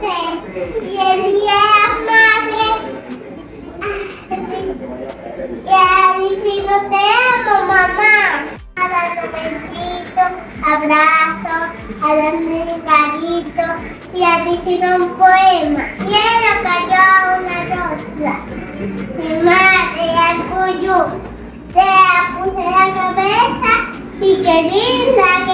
Y el día de la madre. Y a te amo, mamá. A darle besitos, abrazos, a darle carito y a decir un poema. Quiero cayó una rosa. Mi madre al cuyo te la puse la cabeza y qué linda.